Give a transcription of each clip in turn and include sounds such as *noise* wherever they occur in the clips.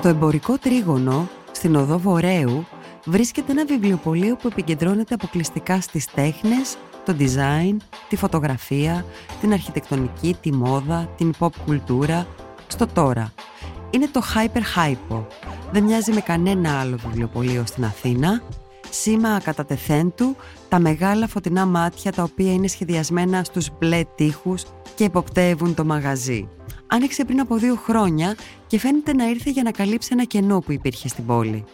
Στο εμπορικό τρίγωνο, στην οδό Βορέου, βρίσκεται ένα βιβλιοπωλείο που επικεντρώνεται αποκλειστικά στις τέχνες, το design, τη φωτογραφία, την αρχιτεκτονική, τη μόδα, την pop κουλτούρα, στο τώρα. Είναι το Hyper Hypo. Δεν μοιάζει με κανένα άλλο βιβλιοπωλείο στην Αθήνα. Σήμα κατά τεθέν του, τα μεγάλα φωτεινά μάτια τα οποία είναι σχεδιασμένα στους μπλε τείχους και υποπτεύουν το μαγαζί. Άνοιξε πριν από δύο χρόνια και φαίνεται να ήρθε για να καλύψει ένα κενό που υπήρχε στην πόλη.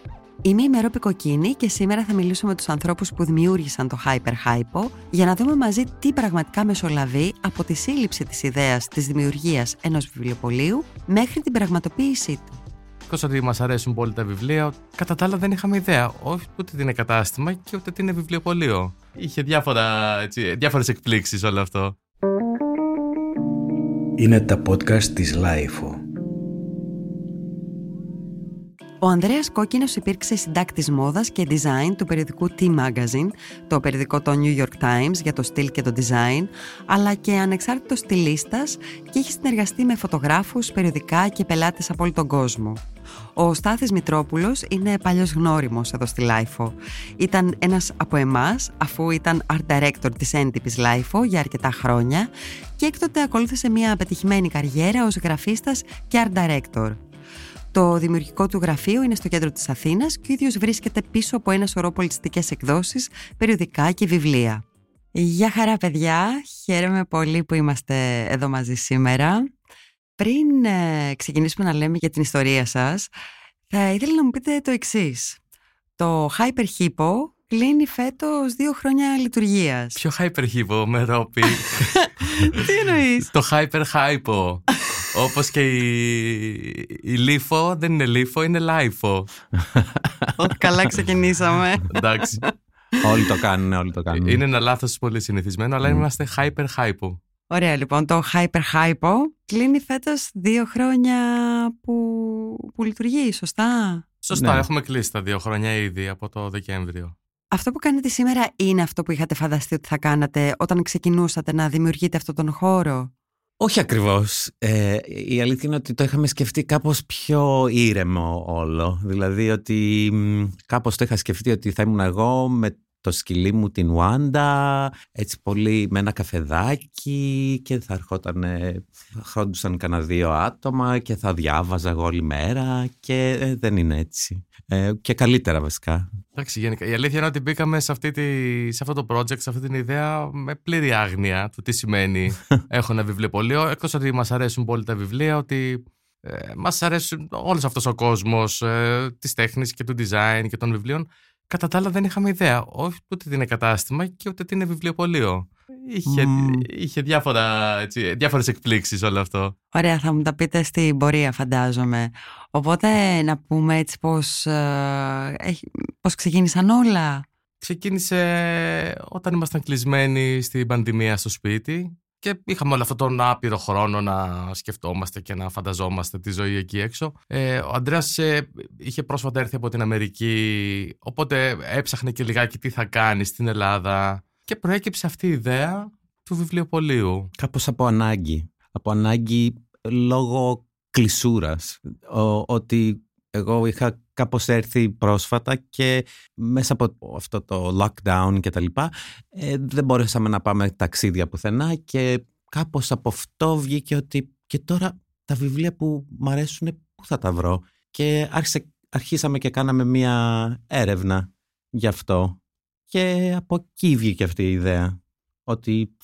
Είμαι η Μερόπη Κοκκίνη και σήμερα θα μιλήσω με τους ανθρώπους που δημιούργησαν το Hyper Hypo για να δούμε μαζί τι πραγματικά μεσολαβεί από τη σύλληψη της ιδέας της δημιουργίας ενός βιβλιοπολίου μέχρι την πραγματοποίησή του. Εκτό ότι μας αρέσουν πολύ τα βιβλία, κατά τα άλλα δεν είχαμε ιδέα. Όχι ούτε τι είναι κατάστημα και ούτε τι είναι βιβλιοπωλείο. Είχε διάφορα, έτσι, διάφορες εκπλήξεις όλο αυτό. Είναι τα podcast της LiFO. Ο Ανδρέας Κόκκινος υπήρξε συντάκτης μόδας και design του περιοδικού T-Magazine, το περιοδικό των New York Times για το στυλ και το design, αλλά και ανεξάρτητος στυλίστας και έχει συνεργαστεί με φωτογράφους, περιοδικά και πελάτες από όλο τον κόσμο. Ο Στάθης Μητρόπουλος είναι παλιός γνώριμος εδώ στη LiFO. Ήταν ένας από εμάς αφού ήταν art director της έντυπης LiFO για αρκετά χρόνια και έκτοτε ακολούθησε μια πετυχημένη καριέρα ως γραφίστας και art director. Το δημιουργικό του γραφείο είναι στο κέντρο της Αθήνας και ο ίδιος βρίσκεται πίσω από ένα σωρό πολιτιστικές εκδόσεις, περιοδικά και βιβλία. Γεια χαρά παιδιά, χαίρομαι πολύ που είμαστε εδώ μαζί σήμερα. Πριν ε, ξεκινήσουμε να λέμε για την ιστορία σας, θα ήθελα να μου πείτε το εξής. Το Hyper Hippo κλείνει φέτος δύο χρόνια λειτουργίας. Ποιο Hyper Hypo με ρόπι. *laughs* Τι εννοείς; το Hyper Hypo. Όπως και η, η Λίφο δεν είναι Λίφο, είναι Λάιφο. Καλά ξεκινήσαμε. Εντάξει. όλοι το κάνουν, όλοι το κάνουν. Είναι ένα λάθος πολύ συνηθισμένο, αλλά είμαστε Hyper Hypo. Ωραία, λοιπόν, το Hyper Hypo κλείνει φέτος δύο χρόνια που, που λειτουργεί, σωστά; Σωστά, Ναι. έχουμε κλείσει τα δύο χρόνια ήδη από το Δεκέμβριο. Αυτό που κάνετε σήμερα είναι αυτό που είχατε φανταστεί ότι θα κάνατε όταν ξεκινούσατε να δημιουργείτε αυτόν τον χώρο; Όχι ακριβώς. Ε, η αλήθεια είναι ότι το είχαμε σκεφτεί κάπως πιο ήρεμο όλο. Δηλαδή ότι μ, κάπως το είχα σκεφτεί ότι θα ήμουν εγώ με το σκυλί μου την Wanda, έτσι πολύ με ένα καφεδάκι και θα ερχόταν, θα χρόντουσαν κανένα δύο άτομα και θα διάβαζα εγώ όλη μέρα και ε, δεν είναι έτσι. Ε, και καλύτερα βασικά. Εντάξει, γενικά. Η αλήθεια είναι ότι μπήκαμε σε, αυτή τη, σε αυτό το project, σε αυτή την ιδέα με πλήρη άγνοια του τι σημαίνει *laughs* έχω ένα βιβλιοπωλείο. Εκτός ότι μας αρέσουν πολύ τα βιβλία, ότι ε, μας αρέσουν όλος αυτός ο κόσμος ε, της τέχνης και του design και των βιβλίων. Κατά τα άλλα δεν είχαμε ιδέα. Όχι ούτε τι είναι κατάστημα και ούτε τι είναι βιβλιοπωλείο. Είχε, Μμμ. είχε διάφορα, έτσι, διάφορες εκπλήξεις όλο αυτό. Ωραία, θα μου τα πείτε στην πορεία φαντάζομαι. Οπότε να πούμε έτσι πώς, ε, έχει- πώς ξεκίνησαν όλα; Ξεκίνησε όταν ήμασταν κλεισμένοι στην πανδημία στο σπίτι και είχαμε όλο αυτόν τον άπειρο χρόνο να σκεφτόμαστε και να φανταζόμαστε τη ζωή εκεί έξω. Ε, ο Αντρέας ε, είχε πρόσφατα έρθει από την Αμερική, οπότε έψαχνε και λιγάκι τι θα κάνει στην Ελλάδα και προέκυψε αυτή η ιδέα του βιβλιοπωλείου. Κάπως από ανάγκη. Από ανάγκη λόγω κλεισούρας. Ο- ότι εγώ είχα κάπως έρθει πρόσφατα και μέσα από αυτό το lockdown και τα λοιπά ε, δεν μπορέσαμε να πάμε ταξίδια πουθενά και κάπως από αυτό βγήκε ότι και τώρα τα βιβλία που μ' αρέσουν πού θα τα βρω; και άρχισε, αρχίσαμε και κάναμε μία έρευνα γι' αυτό και από εκεί βγήκε αυτή η ιδέα ότι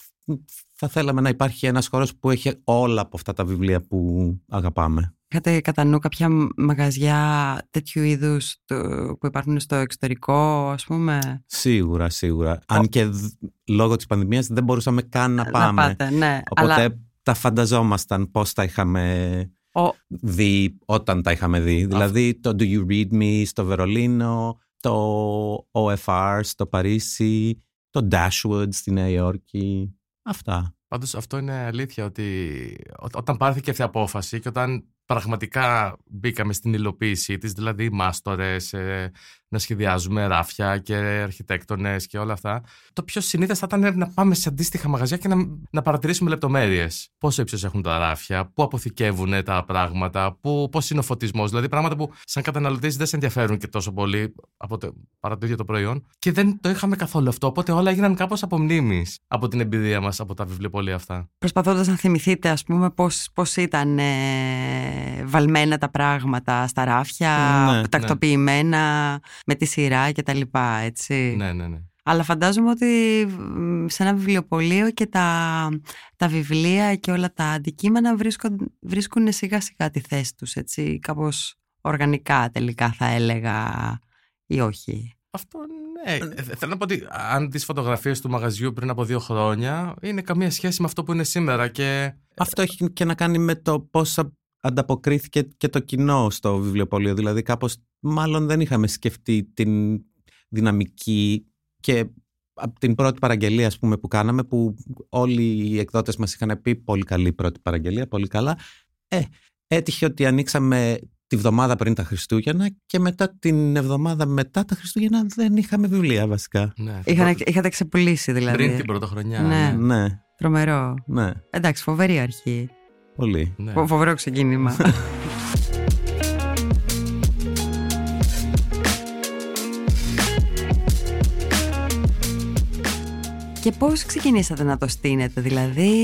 θα θέλαμε να υπάρχει ένας χώρος που έχει όλα από αυτά τα βιβλία που αγαπάμε. Είχατε κατά νου κάποια μαγαζιά τέτοιου είδους το- που υπάρχουν στο εξωτερικό, ας πούμε; Σίγουρα, σίγουρα. Αν και δ- λόγω της πανδημίας δεν μπορούσαμε καν να πάμε. πάτε, ναι. Οπότε Αλλά τα φανταζόμασταν πώς τα είχαμε ο, δει όταν τα είχαμε δει. Δηλαδή το Do You Read Me στο Βερολίνο, το OFR στο Παρίσι, το Dashwood στη Νέα Υόρκη. Αυτά. Πάντως αυτό είναι αλήθεια ότι ό- όταν πάρθηκε αυτή η απόφαση και όταν πραγματικά μπήκαμε στην υλοποίησή της, δηλαδή οι μάστορες, ε, να σχεδιάζουμε ράφια και αρχιτέκτονες και όλα αυτά. Το πιο συνήθω θα ήταν να πάμε σε αντίστοιχα μαγαζιά και να, να παρατηρήσουμε λεπτομέρειες. Πόσο ύψος έχουν τα ράφια, πού αποθηκεύουν τα πράγματα, πώς είναι ο φωτισμός. Δηλαδή πράγματα που σαν καταναλωτή δεν σε ενδιαφέρουν και τόσο πολύ από το, παρά το ίδιο το προϊόν. Και δεν το είχαμε καθόλου αυτό. Οπότε όλα έγιναν κάπως από μνήμης από την εμπειρία μας από τα βιβλιοπολία αυτά. Προσπαθώντας να θυμηθείτε, ας πούμε, πώς ήταν ε, βαλμένα τα πράγματα στα ράφια, Ναι, τακτοποιημένα με τη σειρά και τα λοιπά, έτσι. Ναι, ναι, ναι. Αλλά φαντάζομαι ότι μ, σε ένα βιβλιοπωλείο και τα, τα βιβλία και όλα τα αντικείμενα βρίσκουν, βρίσκουν σιγά σιγά τη θέση τους, έτσι, κάπως οργανικά τελικά θα έλεγα ή όχι. Αυτό ναι. Ε, Θέλω να πω ότι αν τι φωτογραφίες του μαγαζιού πριν από δύο χρόνια είναι καμία σχέση με αυτό που είναι σήμερα. Και Αυτό έχει και να κάνει με το πώς α- ανταποκρίθηκε και το κοινό στο βιβλιοπωλείο. Δηλαδή κάπως μάλλον δεν είχαμε σκεφτεί την δυναμική και από την πρώτη παραγγελία ας πούμε, που κάναμε που όλοι οι εκδότες μας είχαν πει πολύ καλή πρώτη παραγγελία, πολύ καλά. Ε, έτυχε ότι ανοίξαμε τη βδομάδα πριν τα Χριστούγεννα και μετά την εβδομάδα μετά τα Χριστούγεννα δεν είχαμε βιβλία βασικά. ναι, Είχαν, προ- είχατε ξεπουλήσει δηλαδή. πριν την πρωτοχρονιά. Ναι. Ναι. Ναι, Τρομερό. ναι, Εντάξει, φοβερή αρχή. Πολύ. ναι. Φο- Φοβερό ξεκίνημα. Και πώς ξεκινήσατε να το στείνετε, δηλαδή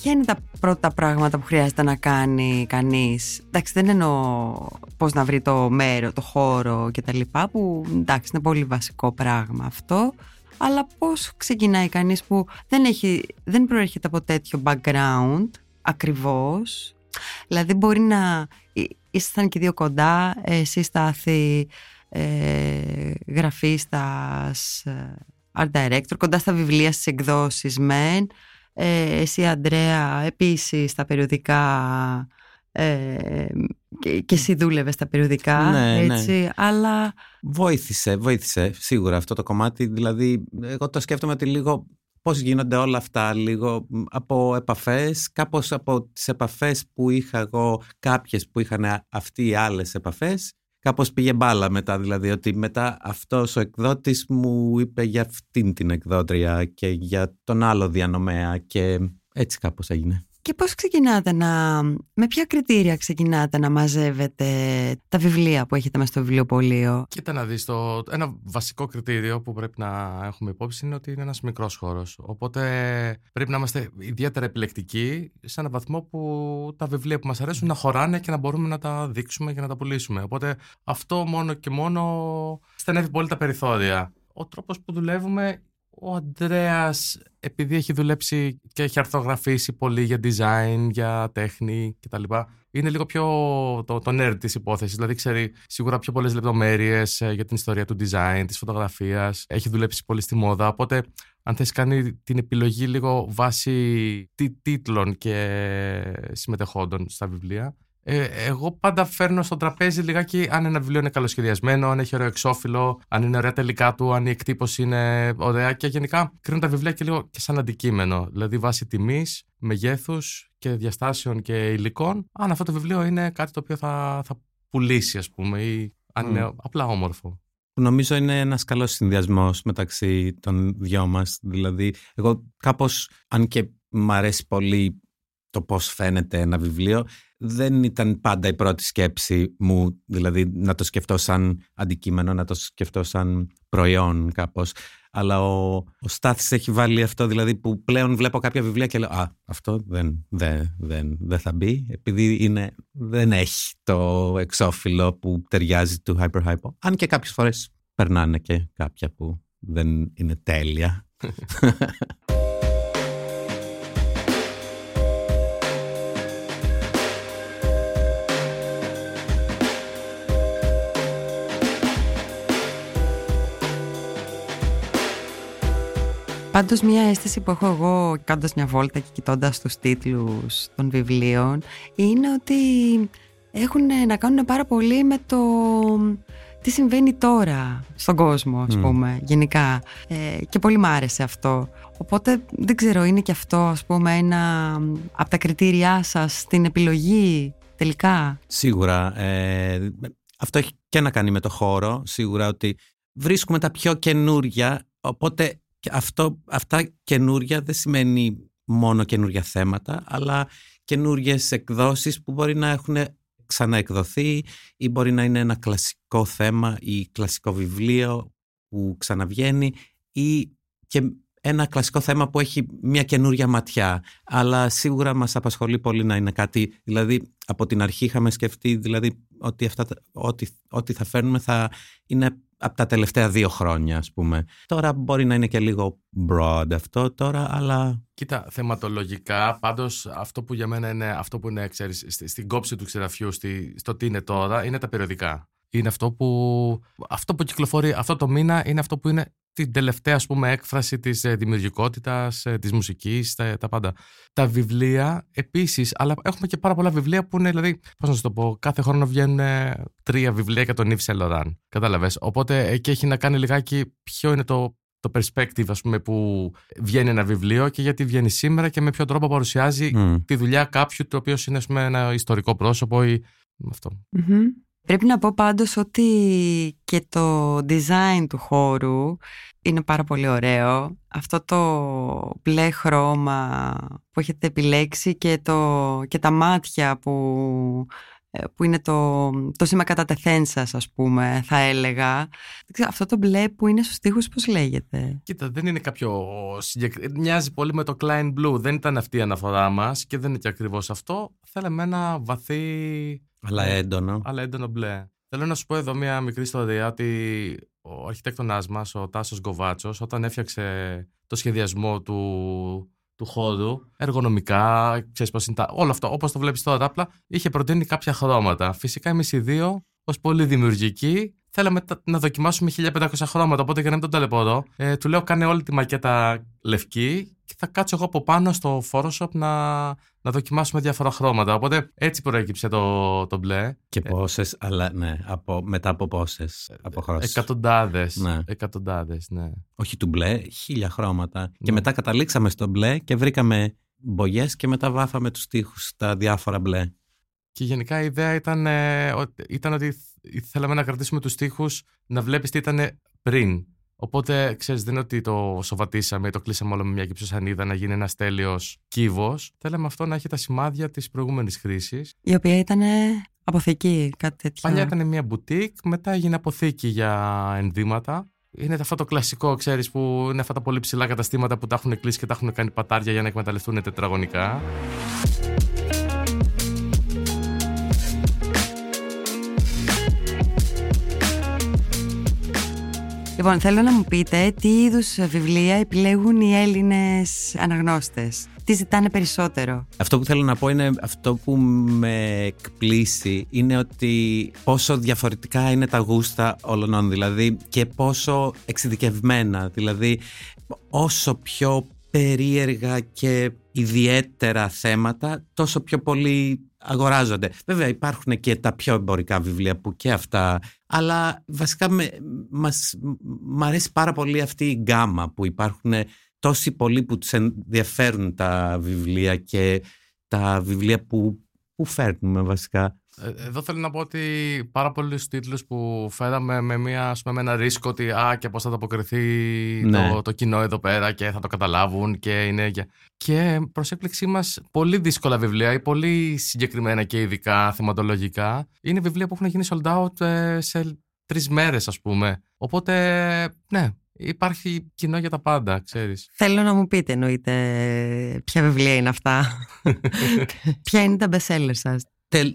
ποια είναι τα πρώτα πράγματα που χρειάζεται να κάνει κανείς; Εντάξει δεν εννοώ πώς να βρει το μέρο, το χώρο και τα λοιπά που εντάξει είναι πολύ βασικό πράγμα αυτό αλλά πώς ξεκινάει κανείς που δεν, έχει, δεν προέρχεται από τέτοιο background ακριβώς δηλαδή μπορεί να εί- ήσασταν και δύο κοντά εσύ Στάθη ε, γραφίστας ε, art director κοντά στα βιβλία στις εκδόσεις μεν ε, εσύ Αντρέα επίσης στα περιοδικά ε, και, και εσύ δούλευες στα περιοδικά Ναι, ναι. έτσι αλλά Βοήθησε, βοήθησε σίγουρα αυτό το κομμάτι. Δηλαδή, εγώ το σκέφτομαι ότι λίγο πώς γίνονται όλα αυτά, λίγο μ, από επαφές, κάπως από τις επαφές που είχα εγώ, κάποιες που είχαν α- αυτοί οι άλλες επαφές, κάπως πήγε μπάλα μετά, δηλαδή ότι μετά αυτός ο εκδότης μου είπε για αυτήν την εκδότρια και για τον άλλο διανομέα και έτσι κάπως έγινε. Και πώς ξεκινάτε να... Με ποια κριτήρια ξεκινάτε να μαζεύετε τα βιβλία που έχετε μέσα στο βιβλιοπωλείο; Κοίτα να δεις, το, ένα βασικό κριτήριο που πρέπει να έχουμε υπόψη είναι ότι είναι ένας μικρός χώρος. Οπότε πρέπει να είμαστε ιδιαίτερα επιλεκτικοί σε έναν βαθμό που τα βιβλία που μας αρέσουν να χωράνε και να μπορούμε να τα δείξουμε και να τα πουλήσουμε. Οπότε αυτό μόνο και μόνο στενεύει πολύ τα περιθώρια. Ο τρόπος που δουλεύουμε, ο Αντρέας επειδή έχει δουλέψει και έχει αρθογραφήσει πολύ για design, για τέχνη κτλ. Είναι λίγο πιο το, το nerd της υπόθεσης, δηλαδή ξέρει σίγουρα πιο πολλές λεπτομέρειες ε, για την ιστορία του design, της φωτογραφίας, έχει δουλέψει πολύ στη μόδα, οπότε αν θες κάνει την επιλογή λίγο βάσει τι- τίτλων και συμμετεχόντων στα βιβλία. Ε, εγώ πάντα φέρνω στο τραπέζι λιγάκι αν ένα βιβλίο είναι καλοσχεδιασμένο, αν έχει ωραίο εξώφυλλο, αν είναι ωραία τελικά του, αν η εκτύπωση είναι ωραία και γενικά κρίνω τα βιβλία και λίγο και σαν αντικείμενο. Δηλαδή βάσει τιμής, μεγέθους και διαστάσεων και υλικών, αν αυτό το βιβλίο είναι κάτι το οποίο θα, θα πουλήσει, ας πούμε, ή αν Μμ. είναι απλά όμορφο. που νομίζω είναι ένας καλός συνδυασμός μεταξύ των δυο μας. Δηλαδή, εγώ κάπως, αν και μ' αρέσει πολύ το πώς φαίνεται ένα βιβλίο, δεν ήταν πάντα η πρώτη σκέψη μου, δηλαδή να το σκεφτώ σαν αντικείμενο, να το σκεφτώ σαν προϊόν κάπως. Αλλά ο, ο Στάθης έχει βάλει αυτό, δηλαδή που πλέον βλέπω κάποια βιβλία και λέω «Α, αυτό δεν, δεν, δεν, δεν θα μπει», επειδή είναι, δεν έχει το εξώφυλλο που ταιριάζει του Hyper Hypo. Αν και κάποιες φορές περνάνε και κάποια που δεν είναι τέλεια. *laughs* Πάντως μια αίσθηση που έχω εγώ κάνοντας μια βόλτα και κοιτώντας τους τίτλους των βιβλίων είναι ότι έχουν να κάνουν πάρα πολύ με το τι συμβαίνει τώρα στον κόσμο ας Μμ. πούμε γενικά ε, και πολύ μ' άρεσε αυτό οπότε δεν ξέρω είναι και αυτό ας πούμε ένα από τα κριτήριά σας στην επιλογή τελικά; Σίγουρα. Ε, αυτό έχει και να κάνει με το χώρο, σίγουρα ότι βρίσκουμε τα πιο καινούρια, οπότε αυτό, αυτά καινούρια δεν σημαίνει μόνο καινούρια θέματα, αλλά καινούριες εκδόσεις που μπορεί να έχουν ξαναεκδοθεί ή μπορεί να είναι ένα κλασικό θέμα ή κλασικό βιβλίο που ξαναβγαίνει ή και ένα κλασικό θέμα που έχει μια καινούρια ματιά. Αλλά σίγουρα μας απασχολεί πολύ να είναι κάτι, δηλαδή από την αρχή είχαμε σκεφτεί δηλαδή ότι αυτά, ό,τι, ό,τι θα φέρνουμε θα είναι από τα τελευταία δύο χρόνια, ας πούμε. Τώρα μπορεί να είναι και λίγο broad αυτό τώρα, αλλά... Κοίτα, θεματολογικά, πάντως αυτό που για μένα είναι, αυτό που είναι, ξέρεις, στην κόψη του ξεραφιού, στη, στο τι είναι τώρα, είναι τα περιοδικά. Είναι αυτό που, αυτό που κυκλοφορεί αυτό το μήνα, είναι αυτό που είναι την τελευταία ας πούμε έκφραση της ε, δημιουργικότητας, ε, της μουσικής, τα, τα πάντα. Τα βιβλία επίσης, αλλά έχουμε και πάρα πολλά βιβλία που είναι, δηλαδή, πώς να σου το πω, κάθε χρόνο βγαίνουν ε, τρία βιβλία για τον Yves Saint Laurent, κατάλαβες; Οπότε εκεί έχει να κάνει λιγάκι ποιο είναι το, το perspective ας πούμε που βγαίνει ένα βιβλίο και γιατί βγαίνει σήμερα και με ποιο τρόπο παρουσιάζει τη δουλειά κάποιου το οποίος είναι ας πούμε, ένα ιστορικό πρόσωπο ή αυτό. Πρέπει να πω πάντως ότι και το design του χώρου είναι πάρα πολύ ωραίο. Αυτό το μπλε χρώμα που έχετε επιλέξει και, το, και τα μάτια που, ε, που είναι το, το σήμα κατά τεθένσας ας πούμε θα έλεγα. Αυτό το μπλε που είναι στους στίχους πώς λέγεται; Κοίτα δεν είναι κάποιο συγκεκριμένο. Μοιάζει πολύ με το Klein Blue. Δεν ήταν αυτή η αναφορά μας και δεν είναι και ακριβώς αυτό. Θέλαμε ένα βαθύ αλλά έντονο. Αλλά έντονο μπλε. Θέλω να σου πω εδώ μια μικρή ιστορία ότι ο αρχιτέκτονάς μας, ο Τάσος Γκοβάτσος, όταν έφτιαξε το σχεδιασμό του, του χώρου, εργονομικά, ξέρεις πώς είναι τα, όλο αυτό, όπως το βλέπεις τώρα απλά, είχε προτείνει κάποια χρώματα. Φυσικά εμείς οι δύο, ως πολύ δημιουργικοί, θέλαμε να δοκιμάσουμε 1500 χρώματα. Οπότε για να μην τον ταλαιπωρώ, ε, του λέω κάνε όλη τη μακέτα λευκή και θα κάτσω εγώ από πάνω στο Photoshop να, να δοκιμάσουμε διάφορα χρώματα. Οπότε έτσι προέκυψε το, το μπλε. Και πόσες, αλλά ναι, από, μετά από πόσες αποχρώσεις. Εκατοντάδες. Ναι. Εκατοντάδες, ναι. Όχι του μπλε, χίλια χρώματα. Και ναι. μετά καταλήξαμε στο μπλε και βρήκαμε μπογιές και μετά βάφαμε τους τοίχους στα διάφορα μπλε. Και γενικά η ιδέα ήταν, ε, ήταν ότι θέλαμε να κρατήσουμε τους στίχους να βλέπεις τι ήταν πριν. Οπότε, ξέρεις, δεν είναι ότι το σοβατήσαμε ή το κλείσαμε όλο με μια κυψοσανίδα να γίνει ένας τέλειος κύβος. Θέλαμε αυτό να έχει τα σημάδια της προηγούμενης χρήσης. Η οποία ήταν αποθήκη, κάτι τέτοιο. Παλιά ήταν μια μπουτίκ, μετά έγινε αποθήκη για ενδύματα. Είναι αυτό το κλασικό, ξέρεις, που είναι αυτά τα πολύ ψηλά καταστήματα που τα έχουν κλείσει και τα έχουν κάνει πατάρια για να εκμεταλλευτούν τετραγωνικά. Λοιπόν, θέλω να μου πείτε τι είδους βιβλία επιλέγουν οι Έλληνες αναγνώστες; Τι ζητάνε περισσότερο; Αυτό που θέλω να πω είναι αυτό που με εκπλήσει είναι ότι πόσο διαφορετικά είναι τα γούστα όλων δηλαδή και πόσο εξειδικευμένα. Δηλαδή όσο πιο περίεργα και ιδιαίτερα θέματα τόσο πιο πολύ αγοράζονται. Βέβαια υπάρχουν και τα πιο εμπορικά βιβλία που και αυτά, αλλά βασικά με, μας, μ' αρέσει πάρα πολύ αυτή η γκάμα που υπάρχουν τόσοι πολλοί που τους ενδιαφέρουν τα βιβλία και τα βιβλία που, που φέρνουμε βασικά. Ε, εδώ θέλω να πω ότι πάρα πολλούς τίτλους που φέραμε με, μια, ας πούμε, με ένα ρίσκο ότι α, και πώς θα αποκριθεί ναι. το, το κοινό εδώ πέρα και θα το καταλάβουν και είναι. Και προς έκπληξή μας, πολύ δύσκολα βιβλία ή πολύ συγκεκριμένα και ειδικά θεματολογικά είναι βιβλία που έχουν γίνει sold out ε, σε τρεις μέρες, ας πούμε. Οπότε, ναι, Υπάρχει κοινό για τα πάντα, ξέρεις. Θέλω να μου πείτε, εννοείται, ποια βιβλία είναι αυτά. *laughs* ποια είναι τα best σας;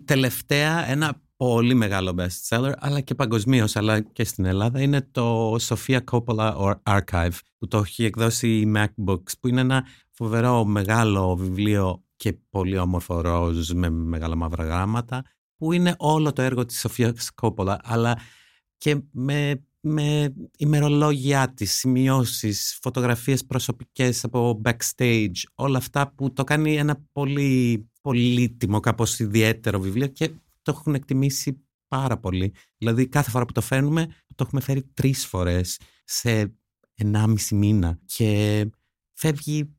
Τελευταία ένα πολύ μεγάλο best seller αλλά και παγκοσμίως αλλά και στην Ελλάδα είναι το Sofia Coppola Archive που το έχει εκδώσει η MacBooks που είναι ένα φοβερό μεγάλο βιβλίο και πολύ όμορφο ροζ με μεγάλα μαύρα γράμματα που είναι όλο το έργο της Sofia Coppola αλλά και με, με ημερολόγια της, σημειώσεις, φωτογραφίες προσωπικές από backstage, όλα αυτά που το κάνει ένα πολύ πολύτιμο, κάπως ιδιαίτερο βιβλίο και το έχουν εκτιμήσει πάρα πολύ. Δηλαδή κάθε φορά που το φέρνουμε το έχουμε φέρει τρεις φορές σε ενάμιση μήνα και φεύγει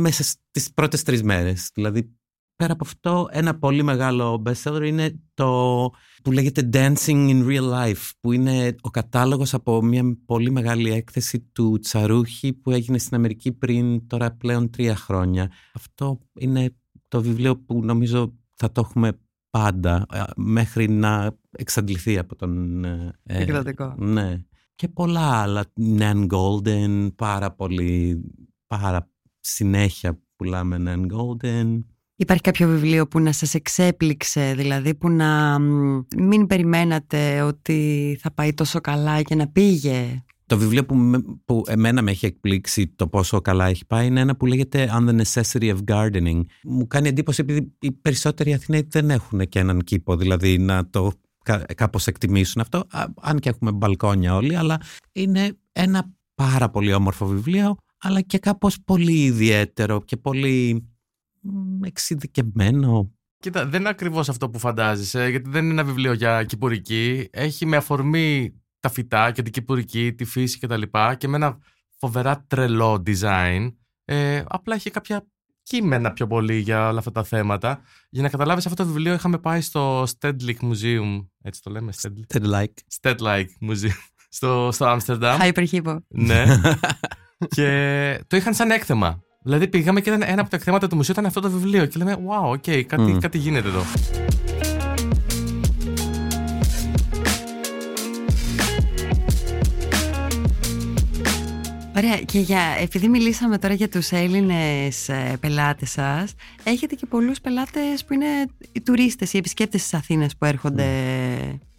μέσα στις πρώτες τρεις μέρες. Δηλαδή πέρα από αυτό, ένα πολύ μεγάλο bestseller είναι το που λέγεται Dancing in Real Life, που είναι ο κατάλογος από μια πολύ μεγάλη έκθεση του Τσαρούχη που έγινε στην Αμερική πριν τώρα πλέον τρία χρόνια. Αυτό είναι το βιβλίο που νομίζω θα το έχουμε πάντα ε, μέχρι να εξαντληθεί από τον... Ε, Εκδοτικό. ναι. Και πολλά άλλα. Nan Golden, πάρα πολύ, πάρα συνέχεια πουλάμε Nan Golden. Υπάρχει κάποιο βιβλίο που να σας εξέπληξε, δηλαδή που να μην περιμένατε ότι θα πάει τόσο καλά και να πήγε; Το βιβλίο που, που εμένα με έχει εκπλήξει το πόσο καλά έχει πάει είναι ένα που λέγεται On the Necessity of Gardening. Μου κάνει εντύπωση επειδή οι περισσότεροι Αθηναίοι δεν έχουν και έναν κήπο, δηλαδή να το κάπως εκτιμήσουν αυτό, αν και έχουμε μπαλκόνια όλοι, αλλά είναι ένα πάρα πολύ όμορφο βιβλίο, αλλά και κάπως πολύ ιδιαίτερο και πολύ εξειδικευμένο. Κοίτα, δεν είναι ακριβώς αυτό που φαντάζεσαι, γιατί δεν είναι ένα βιβλίο για κυπουρική. Έχει με αφορμή τα φυτά και την κυπουρική, τη φύση κτλ. Και, και με ένα φοβερά τρελό design. Ε, απλά έχει κάποια κείμενα πιο πολύ για όλα αυτά τα θέματα. Για να καταλάβεις αυτό το βιβλίο είχαμε πάει στο Stedelijk Museum, έτσι το λέμε, Stedelijk; Stedelijk Museum, στο, στο Άμστερνταμ. Hyperhippo. Ναι. *laughs* και το είχαν σαν έκθεμα. Δηλαδή πήγαμε και ένα από τα εκθέματα του μουσείου ήταν αυτό το βιβλίο και λέμε wow, ok, κάτι, mm. κάτι γίνεται εδώ. Ωραία και για, επειδή μιλήσαμε τώρα για τους Έλληνες ε, πελάτες σας έχετε και πολλούς πελάτες που είναι οι τουρίστες, οι επισκέπτες της Αθήνας που έρχονται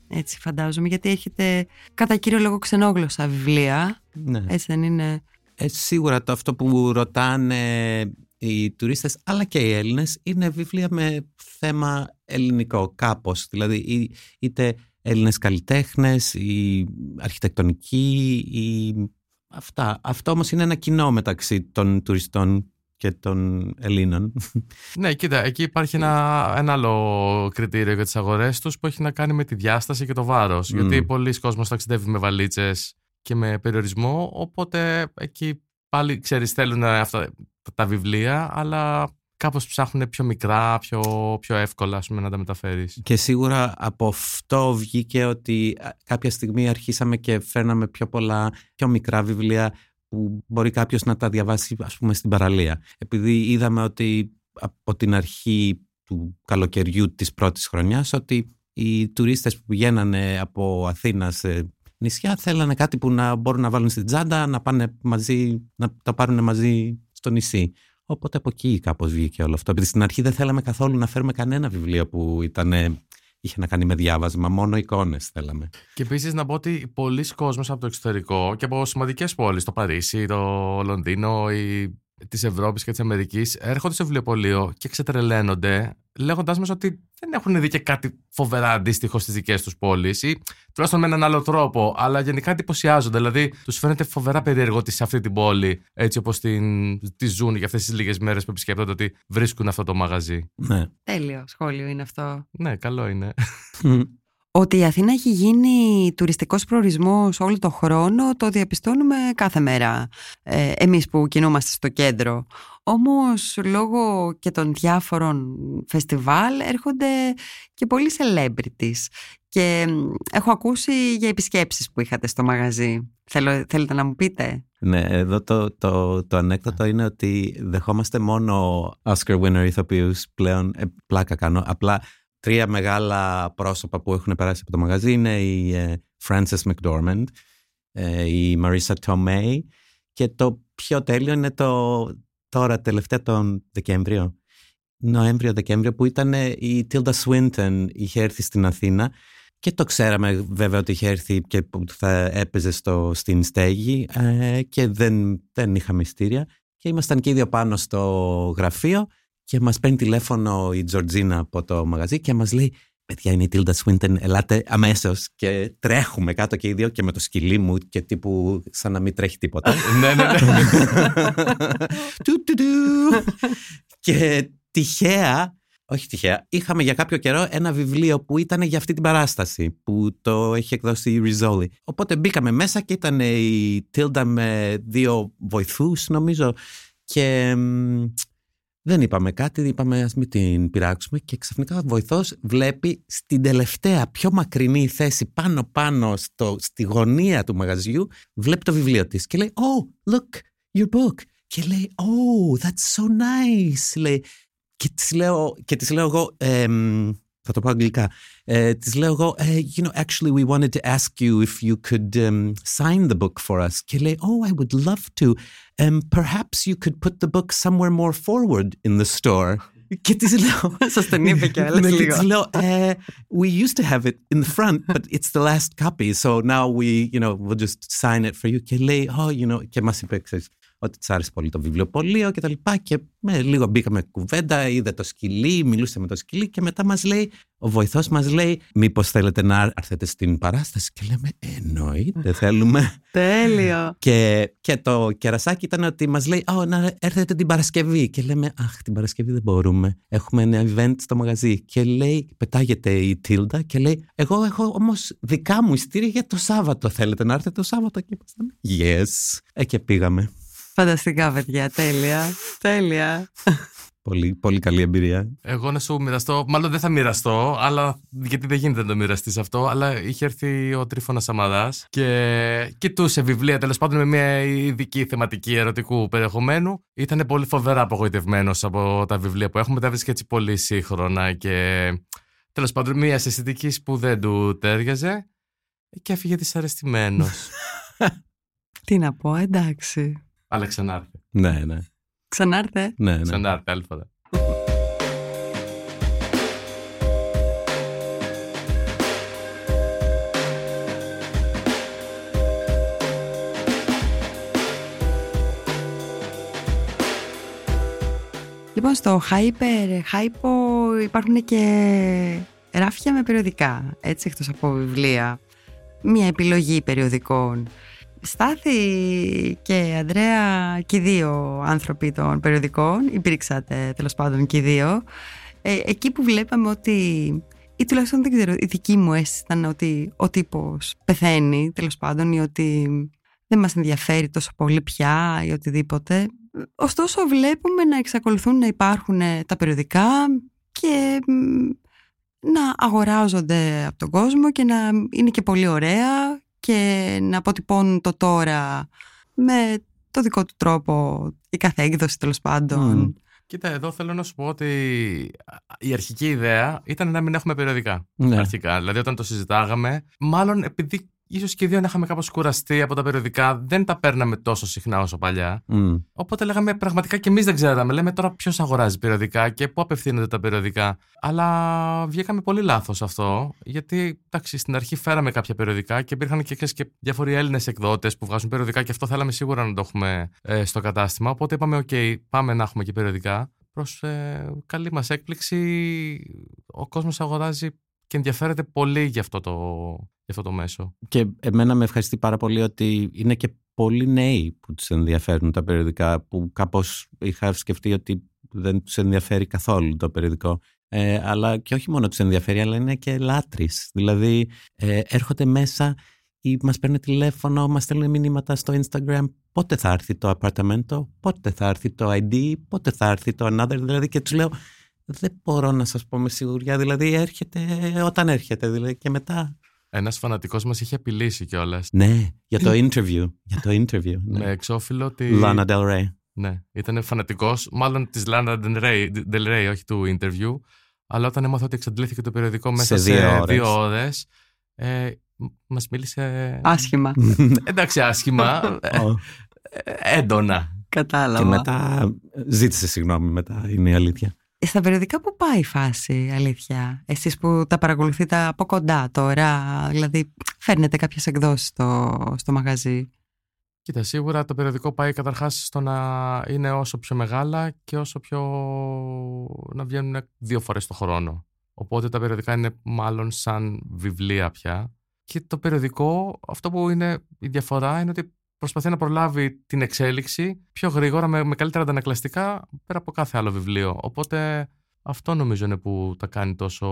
έτσι φαντάζομαι γιατί έχετε κατά κύριο λόγο ξενόγλωσσα βιβλία ναι. έτσι δεν είναι ε, σίγουρα το αυτό που ρωτάνε οι τουρίστες αλλά και οι Έλληνες είναι βιβλία με θέμα ελληνικό κάπως δηλαδή είτε Έλληνες καλλιτέχνες ή αρχιτεκτονικοί ή Αυτά. Αυτό όμως είναι ένα κοινό μεταξύ των τουριστών και των Ελλήνων. Ναι, κοίτα, εκεί υπάρχει ένα, ένα άλλο κριτήριο για τις αγορές τους που έχει να κάνει με τη διάσταση και το βάρος. Γιατί πολλοί κόσμος ταξιδεύει με βαλίτσες και με περιορισμό, οπότε εκεί πάλι, ξέρεις, θέλουν αυτά τα βιβλία, αλλά Κάπως ψάχνουν πιο μικρά, πιο, πιο εύκολα πούμε, να τα μεταφέρεις. Και σίγουρα από αυτό βγήκε ότι κάποια στιγμή αρχίσαμε και φέρναμε πιο πολλά, πιο μικρά βιβλία που μπορεί κάποιος να τα διαβάσει ας πούμε στην παραλία. Επειδή είδαμε ότι από την αρχή του καλοκαιριού της πρώτης χρονιάς ότι οι τουρίστες που πηγαίνανε από Αθήνα σε νησιά θέλανε κάτι που να μπορούν να βάλουν στην τσάντα, να πάνε μαζί, να τα πάρουν μαζί στο νησί. Οπότε από εκεί κάπως βγήκε όλο αυτό. Επειδή στην αρχή δεν θέλαμε καθόλου να φέρουμε κανένα βιβλίο που ήταν, είχε να κάνει με διάβασμα, μόνο εικόνες θέλαμε. Και επίσης να πω ότι πολλοί κόσμος από το εξωτερικό και από σημαντικές πόλεις, το Παρίσι, το Λονδίνο, η της Ευρώπης και της Αμερικής έρχονται στο βιβλιοπωλείο και ξετρελαίνονται, λέγοντάς μας ότι δεν έχουν δει και κάτι φοβερά αντίστοιχο στις δικές τους πόλεις ή τουλάχιστον με έναν άλλο τρόπο, αλλά γενικά εντυπωσιάζονται. Δηλαδή, τους φαίνεται φοβερά περίεργο ότι σε αυτή την πόλη, έτσι όπως τη ζουν για αυτές τις λίγες μέρες που επισκέπτονται, ότι βρίσκουν αυτό το μαγαζί. Ναι. Τέλειο σχόλιο είναι αυτό. Ναι, καλό είναι. Ότι η Αθήνα έχει γίνει τουριστικός προορισμός όλο το χρόνο το διαπιστώνουμε κάθε μέρα ε, εμείς που κινούμαστε στο κέντρο. Όμως λόγω και των διάφορων φεστιβάλ έρχονται και πολλοί celebrities και έχω ακούσει για επισκέψεις που είχατε στο μαγαζί. Θέλω, θέλετε να μου πείτε; Ναι, εδώ το, το, το ανέκδοτο είναι ότι δεχόμαστε μόνο Oscar winner ηθοποιούς πλέον, ε, πλάκα κάνω, απλά τρία μεγάλα πρόσωπα που έχουν περάσει από το μαγαζί είναι η ε, Frances McDormand, ε, η Marissa Tomei και το πιο τέλειο είναι το τώρα τελευταία τον Δεκέμβριο, Νοέμβριο-Δεκέμβριο που ήταν η Tilda Swinton είχε έρθει στην Αθήνα και το ξέραμε βέβαια ότι είχε έρθει και που θα έπαιζε στο, στην στέγη ε, και δεν, δεν είχαμε μυστήρια και ήμασταν και ίδιο πάνω στο γραφείο και μας παίρνει τηλέφωνο η Τζορτζίνα από το μαγαζί και μας λέει παιδιά είναι η Τίλτα Σουίντεν, ελάτε αμέσως και τρέχουμε κάτω και οι δύο και με το σκυλί μου και τύπου σαν να μην τρέχει τίποτα. *laughs* ναι, ναι, ναι. *laughs* και τυχαία, όχι τυχαία, είχαμε για κάποιο καιρό ένα βιβλίο που ήταν για αυτή την παράσταση που το έχει εκδώσει η Ριζόλη. Οπότε μπήκαμε μέσα και ήταν η Τίλτα με δύο βοηθούς νομίζω και δεν είπαμε κάτι, είπαμε ας μην την πειράξουμε και ξαφνικά ο βοηθός βλέπει στην τελευταία πιο μακρινή θέση πάνω πάνω στο, στη γωνία του μαγαζιού βλέπει το βιβλίο της και λέει «Oh, look, your book» και λέει «Oh, that's so nice» λέει, και της λέω, και της λέω εγώ θα το πω αγγλικά. Ε, της λέω εγώ, ε, you know, actually we wanted to ask you if you could um, sign the book for us. Και λέει, oh, I would love to. Um, perhaps you could put the book somewhere more forward in the store. Και της λέω... Σας τον είπε και άλλες λίγο. Και της λέω, uh, we used to have it in the front, *laughs* but it's the last copy, so now we, you know, we'll just sign it for you. Και λέει, oh, you know, και μας είπε, ξέρεις, ότι της άρεσε πολύ το βιβλιοπωλείο και τα λοιπά και με λίγο μπήκαμε κουβέντα, είδε το σκυλί, μιλούσε με το σκυλί και μετά μας λέει, ο βοηθός μας λέει μήπως θέλετε να έρθετε στην παράσταση και λέμε εννοείται θέλουμε. Τέλειο. και, και το κερασάκι ήταν ότι μας λέει oh, να έρθετε την Παρασκευή και λέμε αχ την Παρασκευή δεν μπορούμε, έχουμε ένα event στο μαγαζί και λέει πετάγεται η Τίλντα και λέει εγώ έχω όμως δικά μου ειστήρια για το Σάββατο θέλετε να έρθετε το Σάββατο και είπαμε yes. Ε, και πήγαμε. Φανταστικά, παιδιά. Τέλεια. Τέλεια. Πολύ, πολύ καλή εμπειρία. Εγώ να σου μοιραστώ, μάλλον δεν θα μοιραστώ, αλλά γιατί δεν γίνεται να το μοιραστείς αυτό. Αλλά είχε έρθει ο Τρίφωνας Αμαδά και κοιτούσε βιβλία τέλος πάντων με μια ειδική θεματική ερωτικού περιεχομένου. Ήταν πολύ φοβερά απογοητευμένος από τα βιβλία που έχουμε. Τα βρίσκει έτσι πολύ σύγχρονα και τέλος πάντων μια αισθητική που δεν του τέριαζε και έφυγε δυσαρεστημένος. *laughs* Τι να πω, εντάξει. Αλλά ξανάρθε. Ναι, ναι. Ξανάρθε. ναι, ναι. Ξανάρθε άλλη φορά. Λοιπόν, στο Hyper, Hypo υπάρχουν και ράφια με περιοδικά, έτσι εκτός από βιβλία. Μια επιλογή περιοδικών. Στάθη και Ανδρέα και οι δύο άνθρωποι των περιοδικών, υπήρξατε τέλος πάντων και οι δύο, ε, εκεί που βλέπαμε ότι, ή τουλάχιστον δεν ξέρω, η δική μου αίσθηση ήταν ότι ο τύπος πεθαίνει τέλος πάντων ή ότι δεν μας ενδιαφέρει τόσο πολύ πια ή οτιδήποτε. Ωστόσο βλέπουμε να εξακολουθούν να υπάρχουν τα περιοδικά και να αγοράζονται από τον κόσμο και να είναι και πολύ ωραία και να αποτυπώνουν το τώρα με το δικό του τρόπο η κάθε έκδοση τέλος πάντων. Κοίτα, εδώ θέλω να σου πω ότι η αρχική ιδέα ήταν να μην έχουμε περιοδικά. Ναι. Αρχικά. Δηλαδή, όταν το συζητάγαμε, μάλλον επειδή ίσως και οι δύο να είχαμε κάπως κουραστεί από τα περιοδικά, δεν τα παίρναμε τόσο συχνά όσο παλιά. Μμ. Οπότε λέγαμε πραγματικά και εμείς δεν ξέραμε. Λέμε τώρα ποιος αγοράζει περιοδικά και πού απευθύνονται τα περιοδικά. Αλλά βγήκαμε πολύ λάθος αυτό. Γιατί εντάξει, στην αρχή φέραμε κάποια περιοδικά και υπήρχαν και, ξέρεις, και διάφοροι Έλληνες εκδότες που βγάζουν περιοδικά και αυτό θέλαμε σίγουρα να το έχουμε ε, στο κατάστημα. Οπότε είπαμε, OK, πάμε να έχουμε και περιοδικά. Προς ε, καλή μας έκπληξη, ο κόσμος αγοράζει και ενδιαφέρεται πολύ για αυτό το, για αυτό το μέσο. Και εμένα με ευχαριστεί πάρα πολύ ότι είναι και πολλοί νέοι που τους ενδιαφέρουν τα περιοδικά που κάπως είχα σκεφτεί ότι δεν τους ενδιαφέρει καθόλου το περιοδικό. Ε, αλλά και όχι μόνο τους ενδιαφέρει, αλλά είναι και λάτρεις. Δηλαδή ε, έρχονται μέσα ή μας παίρνουν τηλέφωνο, μας στέλνουν μηνύματα στο Instagram πότε θα έρθει το απαρταμέντο, πότε θα έρθει το ID, πότε θα έρθει το another. Δηλαδή και τους λέω δεν μπορώ να σας πω με σιγουριά, δηλαδή έρχεται όταν έρχεται δηλαδή και μετά Ένας φανατικός μας είχε απειλήσει κιόλας. Ναι, για το interview. για το interview. Με Ναι. εξώφυλλο ότι. Lana Del Rey. Ναι, ήταν φανατικός, μάλλον της Lana Del Rey, Del Rey, όχι του interview. Αλλά όταν έμαθα ότι εξαντλήθηκε το περιοδικό μέσα Σε σε, δύο ώρες. δύο ώρες, ε, μας μίλησε. Άσχημα. *laughs* Εντάξει, άσχημα. ε, *laughs* Ω. ε, έντονα. Κατάλαβα. Και μετά ζήτησε συγγνώμη, μετά είναι η αλήθεια. Στα περιοδικά που πάει η φάση, αλήθεια. Εσείς που τα παρακολουθείτε από κοντά τώρα, δηλαδή φέρνετε κάποιες εκδόσεις στο, στο μαγαζί. Κοίτα, σίγουρα το περιοδικό πάει καταρχάς στο να είναι όσο πιο μεγάλα και όσο πιο. να βγαίνουν δύο φορές το χρόνο. Οπότε τα περιοδικά είναι μάλλον σαν βιβλία πια. Και το περιοδικό, αυτό που είναι η διαφορά είναι ότι προσπαθεί να προλάβει την εξέλιξη πιο γρήγορα, με, με καλύτερα αντανακλαστικά πέρα από κάθε άλλο βιβλίο. Οπότε αυτό νομίζω είναι που τα κάνει τόσο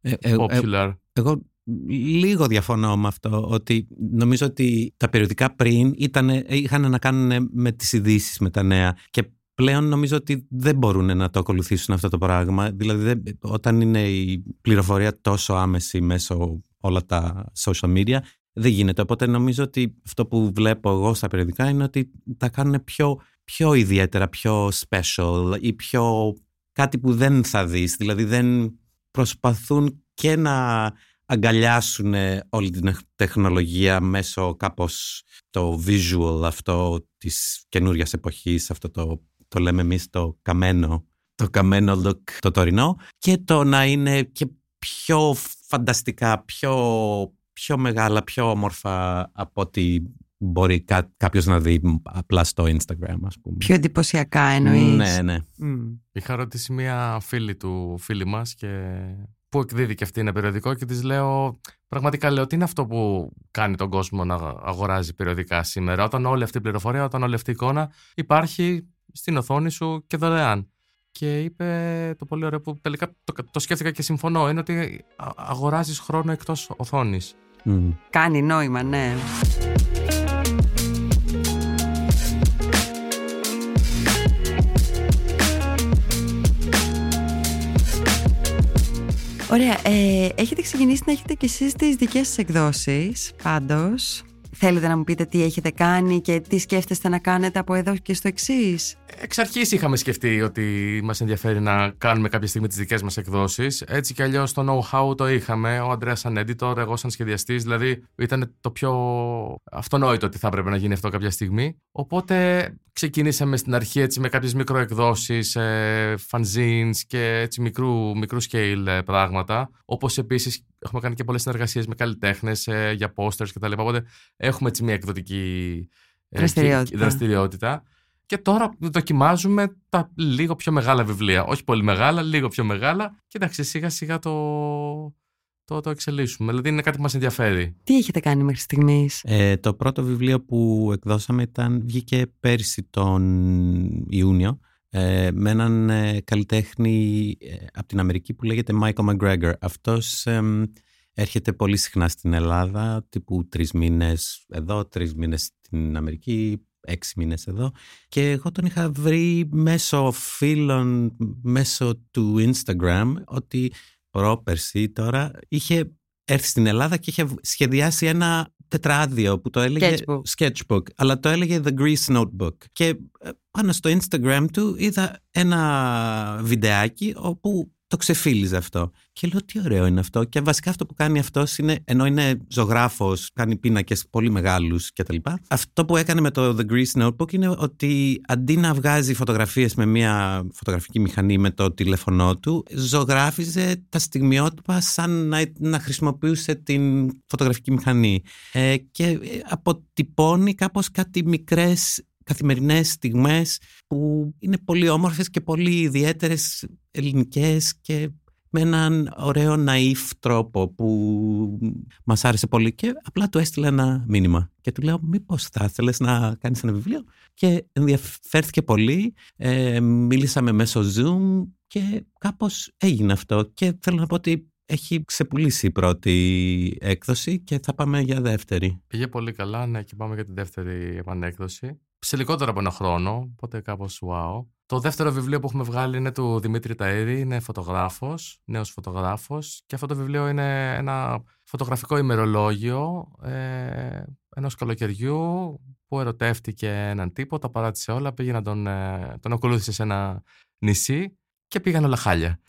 Ε, ε, ε, popular. εγώ λίγο διαφωνώ με αυτό, ότι νομίζω ότι τα περιοδικά πριν ήταν, είχαν να κάνουν με τις ειδήσεις με τα νέα και πλέον νομίζω ότι δεν μπορούν να το ακολουθήσουν αυτό το πράγμα. Δηλαδή δεν, όταν είναι η πληροφορία τόσο άμεση μέσω όλα τα social media δεν γίνεται. Οπότε νομίζω ότι αυτό που βλέπω εγώ στα περιοδικά είναι ότι τα κάνουν πιο, πιο ιδιαίτερα, πιο special ή πιο κάτι που δεν θα δεις. Δηλαδή δεν προσπαθούν και να αγκαλιάσουν όλη την τεχνολογία μέσω κάπως το visual αυτό της καινούριας εποχής, αυτό το, το λέμε εμείς το καμένο, το καμένο look το τωρινό και το να είναι και πιο φανταστικά, πιο, πιο μεγάλα, πιο όμορφα από ότι μπορεί κά, κάποιος να δει απλά στο Instagram, ας πούμε. Πιο εντυπωσιακά εννοείς. Ναι, ναι. Mm. Είχα ρωτήσει μια φίλη του φίλη μας και που εκδίδει και αυτή ένα περιοδικό και της λέω πραγματικά λέω τι είναι αυτό που κάνει τον κόσμο να αγοράζει περιοδικά σήμερα; Όταν όλη αυτή η πληροφορία, όταν όλη αυτή η εικόνα υπάρχει στην οθόνη σου και δωρεάν. Και είπε το πολύ ωραίο που τελικά το, το σκέφτηκα και συμφωνώ είναι ότι αγοράζεις χρόνο εκτός οθόνης. Mm. Κάνει νόημα, ναι. Ωραία, ε, έχετε ξεκινήσει να έχετε και εσείς τις δικές σας εκδόσεις, πάντως. Θέλετε να μου πείτε τι έχετε κάνει και τι σκέφτεστε να κάνετε από εδώ και στο εξής; Εξ αρχής είχαμε σκεφτεί ότι μας ενδιαφέρει να κάνουμε κάποια στιγμή τις δικές μας εκδόσεις. Έτσι κι αλλιώς το know-how το είχαμε. Ο Αντρέα σαν editor, εγώ σαν σχεδιαστής. Δηλαδή ήταν το πιο αυτονόητο ότι θα έπρεπε να γίνει αυτό κάποια στιγμή. Οπότε ξεκινήσαμε στην αρχή έτσι με κάποιες μικροεκδόσεις, ε, fanzines και έτσι μικρού, μικρού scale ε, πράγματα. Όπως επίσης έχουμε κάνει και πολλές συνεργασίες με καλλιτέχνες ε, για posters κτλ. Οπότε έχουμε έτσι μια εκδοτική ε, δραστηριότητα. δραστηριότητα. Και τώρα δοκιμάζουμε τα λίγο πιο μεγάλα βιβλία. Όχι πολύ μεγάλα, λίγο πιο μεγάλα. Και εντάξει, σιγά σιγά το, το, το εξελίσσουμε. Δηλαδή είναι κάτι που μας ενδιαφέρει. Τι έχετε κάνει μέχρι στιγμής; Ε, το πρώτο βιβλίο που εκδώσαμε ήταν, βγήκε πέρσι τον Ιούνιο ε, με έναν ε, καλλιτέχνη ε, από την Αμερική που λέγεται Michael McGregor. Αυτός έρχεται πολύ συχνά στην Ελλάδα, τύπου τρεις μήνες εδώ, τρεις μήνες στην Αμερική, έξι μήνες εδώ και εγώ τον είχα βρει μέσω φίλων, μέσω του Instagram ότι πρόπερση τώρα είχε έρθει στην Ελλάδα και είχε σχεδιάσει ένα τετράδιο που το έλεγε sketchbook. sketchbook, αλλά το έλεγε The Grease Notebook. Και ε, πάνω στο Instagram του είδα ένα βιντεάκι όπου το ξεφύλιζε αυτό. Και λέω τι ωραίο είναι αυτό. Και βασικά αυτό που κάνει αυτός είναι, ενώ είναι ζωγράφος, κάνει πίνακες πολύ μεγάλους κτλ. Αυτό που έκανε με το The Grease Notebook είναι ότι αντί να βγάζει φωτογραφίες με μια φωτογραφική μηχανή με το τηλέφωνό του, ζωγράφιζε τα στιγμιότυπα σαν να, να χρησιμοποιούσε την φωτογραφική μηχανή. Ε, και αποτυπώνει κάπως κάτι μικρές καθημερινές στιγμές που είναι πολύ όμορφες και πολύ ιδιαίτερες ελληνικές και με έναν ωραίο ναΐφ τρόπο που μας άρεσε πολύ και απλά του έστειλα ένα μήνυμα και του λέω μήπως θα ήθελες να κάνεις ένα βιβλίο; και ενδιαφέρθηκε πολύ, ε, μίλησαμε μέσω Zoom και κάπως έγινε αυτό και θέλω να πω ότι έχει ξεπουλήσει η πρώτη έκδοση και θα πάμε για δεύτερη. Πήγε πολύ καλά, ναι, και πάμε για την δεύτερη επανέκδοση σε λιγότερο από ένα χρόνο, οπότε κάπως wow. Το δεύτερο βιβλίο που έχουμε βγάλει είναι του Δημήτρη Ταΐρη, είναι φωτογράφος, νέος φωτογράφος και αυτό το βιβλίο είναι ένα φωτογραφικό ημερολόγιο ε, ενός καλοκαιριού που ερωτεύτηκε έναν τύπο, τα παράτησε όλα, πήγε να τον, ε, τον ακολούθησε σε ένα νησί και πήγαν όλα χάλια.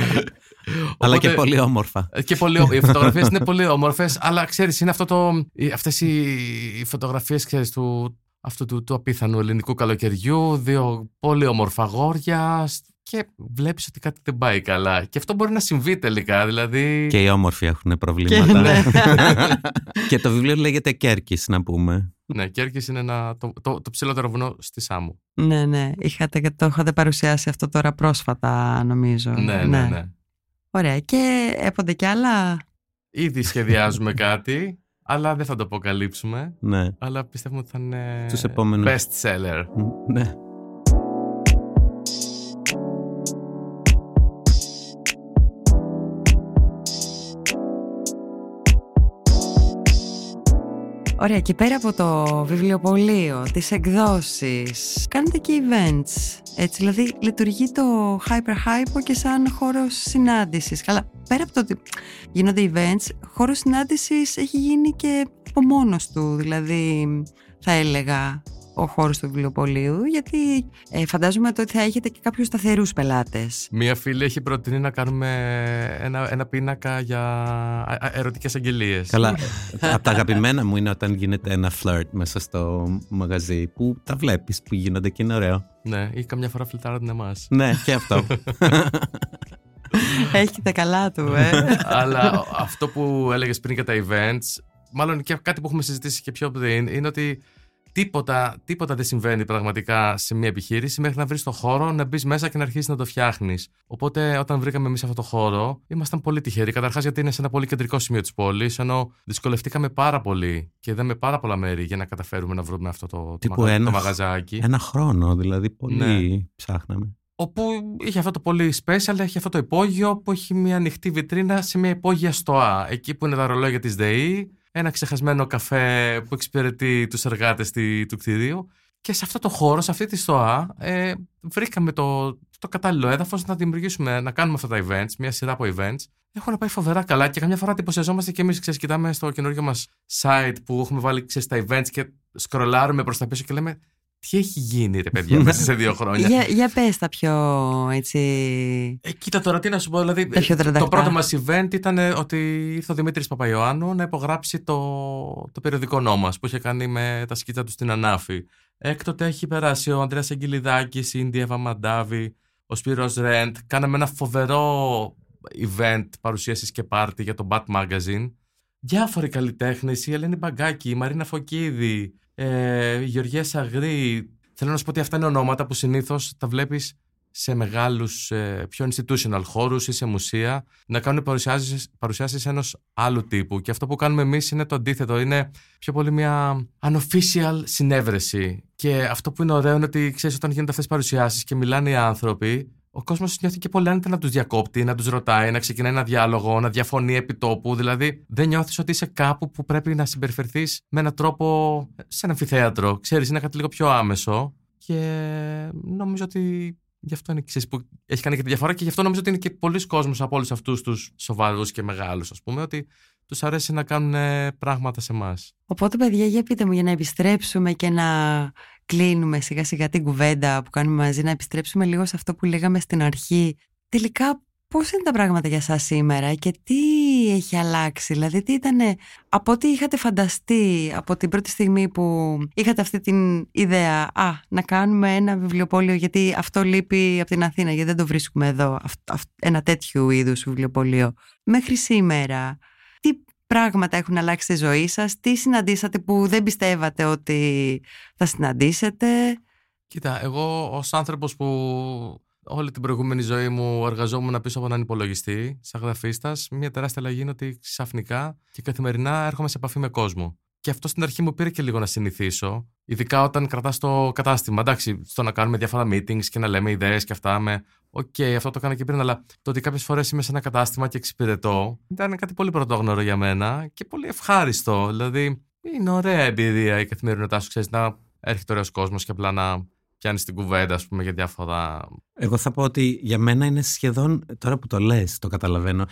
*laughs* αλλά και πολύ όμορφα. Και πολύ, οι φωτογραφίες είναι πολύ όμορφες, αλλά ξέρεις, είναι αυτό το, αυτές οι φωτογραφίες ξέρεις, του, αυτού του, του απίθανου ελληνικού καλοκαιριού, δύο πολύ όμορφα γόρια και βλέπεις ότι κάτι δεν πάει καλά. Και αυτό μπορεί να συμβεί τελικά, δηλαδή... Και οι όμορφοι έχουν προβλήματα. Ναι. *laughs* Και, το βιβλίο λέγεται Κέρκης, να πούμε. Ναι, Κέρκης είναι ένα, το, το, το ψηλότερο βουνό στη Σάμου. Ναι, ναι. Είχατε, το είχατε παρουσιάσει αυτό τώρα πρόσφατα, νομίζω. Ναι, ναι, ναι. Ωραία. Και έπονται κι άλλα... Ήδη σχεδιάζουμε κάτι. Αλλά δεν θα το αποκαλύψουμε. Ναι. Αλλά πιστεύουμε ότι θα είναι Τους επόμενους. best seller. Ναι. Ωραία, και πέρα από το βιβλιοπωλείο, τις εκδόσεις, κάνετε και events, έτσι, δηλαδή λειτουργεί το Hyper Hypo και σαν χώρος συνάντησης. Καλά, πέρα από το ότι γίνονται events, χώρος συνάντησης έχει γίνει και από μόνος του, δηλαδή θα έλεγα ο χώρος του βιβλιοπωλείου γιατί ε, φαντάζομαι ότι θα έχετε και κάποιους σταθερούς πελάτες. Μία φίλη έχει προτείνει να κάνουμε ένα, ένα πίνακα για α- α- ερωτικές αγγελίες. Καλά, από τα αγαπημένα μου είναι όταν γίνεται ένα φλερτ μέσα στο μαγαζί που τα βλέπεις που γίνονται και είναι ωραίο. Ναι, ή καμιά φορά φλιτάρουν εμάς. Ναι, και αυτό. *laughs* Έχει τα καλά του, ε. Αλλά αυτό που έλεγες πριν για τα events, μάλλον και κάτι που έχουμε συζητήσει και πιο πριν, είναι ότι τίποτα, τίποτα δεν συμβαίνει πραγματικά σε μια επιχείρηση μέχρι να βρεις το χώρο, να μπεις μέσα και να αρχίσεις να το φτιάχνεις. Οπότε, όταν βρήκαμε εμείς αυτό το χώρο, ήμασταν πολύ τυχεροί. Καταρχάς, γιατί είναι σε ένα πολύ κεντρικό σημείο της πόλης, ενώ δυσκολευτήκαμε πάρα πολύ και είδαμε πάρα πολλά μέρη για να καταφέρουμε να βρούμε αυτό το, το, Τύπου μαγα- ένα το χ- μαγαζάκι. ένα χρόνο, δηλαδή πολύ Ναι. ψάχναμε. Όπου είχε αυτό το πολύ special, έχει αυτό το υπόγειο που έχει μια ανοιχτή βιτρίνα σε μια υπόγεια στοά. Εκεί που είναι τα ρολόγια της ΔΕΗ, ένα ξεχασμένο καφέ που εξυπηρετεί τους εργάτες του κτηρίου. Και σε αυτό το χώρο, σε αυτή τη στοά, ε, βρήκαμε το, το κατάλληλο έδαφος να δημιουργήσουμε, να κάνουμε αυτά τα events, μια σειρά από events. Έχουν πάει φοβερά καλά και καμιά φορά εντυπωσιαζόμαστε και εμείς. Κοιτάμε στο καινούργιο μας site που έχουμε βάλει ξέρεις, τα events και σκρολάρουμε προς τα πίσω και λέμε τι έχει γίνει, ρε παιδιά, μέσα σε δύο χρόνια; για, για πες τα πιο, έτσι... Ε, κοίτα τώρα, τι να σου πω. Δηλαδή, Τα πιο το τρανταχτά. πρώτο μας event ήταν ε, ότι ήρθε ο Δημήτρης Παπαϊωάννου να υπογράψει το, το περιοδικό νόμο που είχε κάνει με τα σκίτσα του στην Ανάφη. Έκτοτε έχει περάσει ο Ανδρέας Αγγελιδάκης, η Ινδία Βαμαντάβη, ο Σπύρος Ρέντ. Κάναμε ένα φοβερό event παρουσίασης και πάρτι για το Bat Magazine. Διάφοροι καλλιτέχνες, η Ελένη Μπαγκάκη, η Μαρίνα Φωκίδη, ε, η Γεωργία Σαγρή. Θέλω να σου πω ότι αυτά είναι ονόματα που συνήθως τα βλέπεις σε μεγάλους, ε, πιο institutional χώρους ή σε μουσεία να κάνουν παρουσιάσεις, παρουσιάσεις ενός άλλου τύπου. Και αυτό που κάνουμε εμείς είναι το αντίθετο. Είναι πιο πολύ μια unofficial συνέβρεση. Και αυτό που είναι ωραίο είναι ότι ξέρεις όταν γίνονται αυτές τις παρουσιάσεις και μιλάνε οι άνθρωποι, ο κόσμος νιώθει και πολύ άνετα να τους διακόπτει, να τους ρωτάει, να ξεκινάει ένα διάλογο, να διαφωνεί επί τόπου. Δηλαδή δεν νιώθεις ότι είσαι κάπου που πρέπει να συμπεριφερθείς με έναν τρόπο σε ένα αμφιθέατρο. Ξέρεις, είναι κάτι λίγο πιο άμεσο. Και νομίζω ότι γι' αυτό είναι ξέρεις, που έχει κάνει και τη διαφορά και γι' αυτό νομίζω ότι είναι και πολλοί κόσμος από όλους αυτούς τους σοβαρούς και μεγάλους, ας πούμε, ότι τους αρέσει να κάνουν ε, πράγματα σε εμάς. Οπότε, παιδιά, για πείτε μου για να επιστρέψουμε και να κλείνουμε σιγά σιγά την κουβέντα που κάνουμε μαζί, να επιστρέψουμε λίγο σε αυτό που λέγαμε στην αρχή. Τελικά, πώς είναι τα πράγματα για σας σήμερα και τι έχει αλλάξει, δηλαδή τι ήταν από ό,τι είχατε φανταστεί από την πρώτη στιγμή που είχατε αυτή την ιδέα «Α, να κάνουμε ένα βιβλιοπωλείο γιατί αυτό λείπει από την Αθήνα, γιατί δεν το βρίσκουμε εδώ, αυ- αυ- ένα τέτοιου είδους βιβλιοπωλείο». Μέχρι σήμερα, τι πράγματα έχουν αλλάξει στη ζωή σας, τι συναντήσατε που δεν πιστεύατε ότι θα συναντήσετε; Κοίτα, εγώ ως άνθρωπος που όλη την προηγούμενη ζωή μου εργαζόμουν πίσω από έναν υπολογιστή, σαν γραφίστας, μια τεράστια αλλαγή είναι ότι ξαφνικά και καθημερινά έρχομαι σε επαφή με κόσμο. Και αυτό στην αρχή μου πήρε και λίγο να συνηθίσω, ειδικά όταν κρατάς το κατάστημα. Εντάξει, στο να κάνουμε διάφορα meetings και να λέμε ιδέες και αυτά με. Οκ, αυτό το έκανα και πριν, αλλά το ότι κάποιες φορές είμαι σε ένα κατάστημα και εξυπηρετώ ήταν κάτι πολύ πρωτόγνωρο για μένα και πολύ ευχάριστο. Δηλαδή, είναι ωραία εμπειρία η καθημερινότητά σου, ξέρεις, να έρχεται ωραίος κόσμος και απλά να πιάνεις την κουβέντα, ας πούμε, για διάφορα. Εγώ θα πω ότι για μένα είναι σχεδόν, τώρα που το λες, το καταλαβαίνω,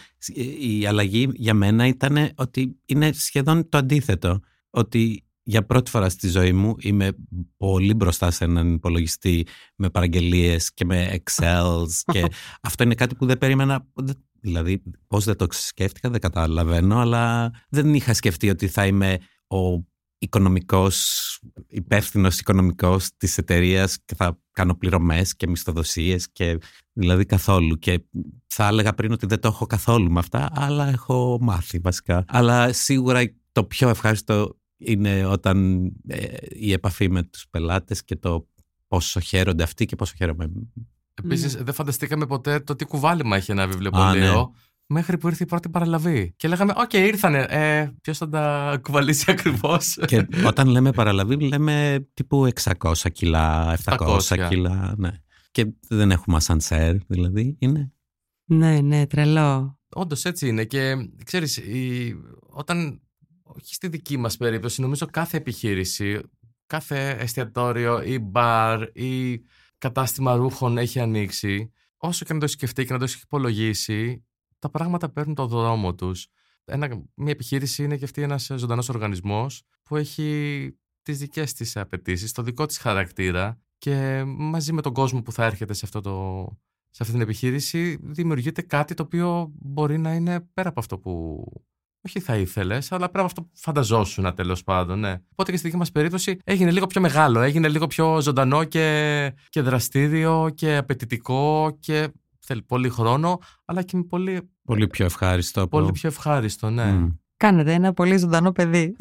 η αλλαγή για μένα ήταν ότι είναι σχεδόν το αντίθετο. Ότι για πρώτη φορά στη ζωή μου είμαι πολύ μπροστά σε έναν υπολογιστή με παραγγελίες και με excels και *laughs* αυτό είναι κάτι που δεν περίμενα, δεν- δηλαδή πώς δεν το σκέφτηκα δεν καταλαβαίνω, αλλά δεν είχα σκεφτεί ότι θα είμαι ο οικονομικός, υπεύθυνος οικονομικός της εταιρείας και θα κάνω πληρωμές και μισθοδοσίες και δηλαδή καθόλου. Και θα έλεγα πριν ότι δεν το έχω καθόλου με αυτά αλλά έχω μάθει βασικά. Αλλά σίγουρα το πιο ευχάριστο είναι όταν ε, η επαφή με τους πελάτες και το πόσο χαίρονται αυτοί και πόσο χαίρομαι Επίσης, Ναι. δεν φανταστήκαμε ποτέ το τι κουβάλημα έχει ένα βιβλιοπωλείο. ναι. Μέχρι που ήρθε η πρώτη παραλαβή. Και λέγαμε, Οκ, ήρθανε. Ε, Ποιος θα τα κουβαλήσει ακριβώς; και όταν λέμε παραλαβή λέμε τύπου 600 κιλά, 700 700. κιλά ναι. και δεν έχουμε ασανσέρ δηλαδή είναι Ναι, ναι, τρελό. Όντως έτσι είναι. Και ξέρεις, όταν όχι στη δική μας περίπτωση, νομίζω κάθε επιχείρηση, κάθε εστιατόριο ή μπαρ ή κατάστημα ρούχων έχει ανοίξει, όσο και να το σκεφτεί και να το έχει υπολογίσει, τα πράγματα παίρνουν το δρόμο τους. Ένα, μια επιχείρηση είναι και αυτή ένας ζωντανός οργανισμός που έχει τις δικές της απαιτήσεις, το δικό της χαρακτήρα και μαζί με τον κόσμο που θα έρχεται σε, αυτό το, σε αυτή την επιχείρηση δημιουργείται κάτι το οποίο μπορεί να είναι πέρα από αυτό που όχι θα ήθελες, αλλά πέρα από αυτό που φανταζόσουν τέλος πάντων. Ναι. Οπότε και στη δική μας περίπτωση έγινε λίγο πιο μεγάλο, έγινε λίγο πιο ζωντανό και, και δραστήριο και απαιτητικό και θέλει πολύ χρόνο, αλλά και πολύ. Πολύ πιο ευχάριστο. Πολύ πιο ευχάριστο, ναι. Mm. Κάνετε ένα πολύ ζωντανό παιδί.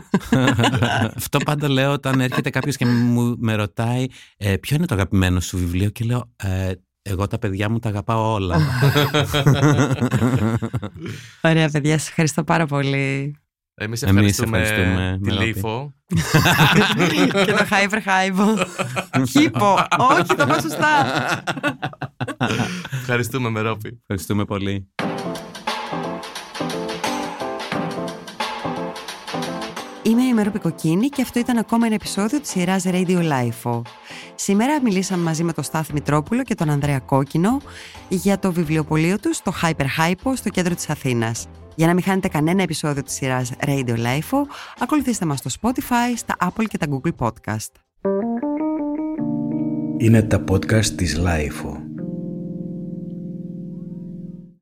*laughs* Αυτό πάντα λέω όταν έρχεται κάποιος και μου με ρωτάει ε, ποιο είναι το αγαπημένο σου βιβλίο; και λέω ε, εγώ τα παιδιά μου τα αγαπάω όλα. *laughs* Ωραία παιδιά, σας ευχαριστώ πάρα πολύ. Εμείς ευχαριστούμε, Εμείς ευχαριστούμε τη Λίφο. και το Hyper Hypo. Χίπο. Όχι, το πάω σωστά. Ευχαριστούμε Μερόπη. Ευχαριστούμε πολύ. Είμαι η Μερόπη Κοκκίνη και αυτό ήταν ακόμα ένα επεισόδιο της σειράς Radio Life. Σήμερα μιλήσαμε μαζί με τον Στάθη Μητρόπουλο και τον Ανδρέα Κόκκινο για το βιβλιοπωλείο τους στο Hyper Hypo στο κέντρο της Αθήνας. Για να μην χάνετε κανένα επεισόδιο της σειράς Radio Life, ακολουθήστε μας στο Spotify, στα Apple και τα Google Podcast. Είναι τα podcast της Life.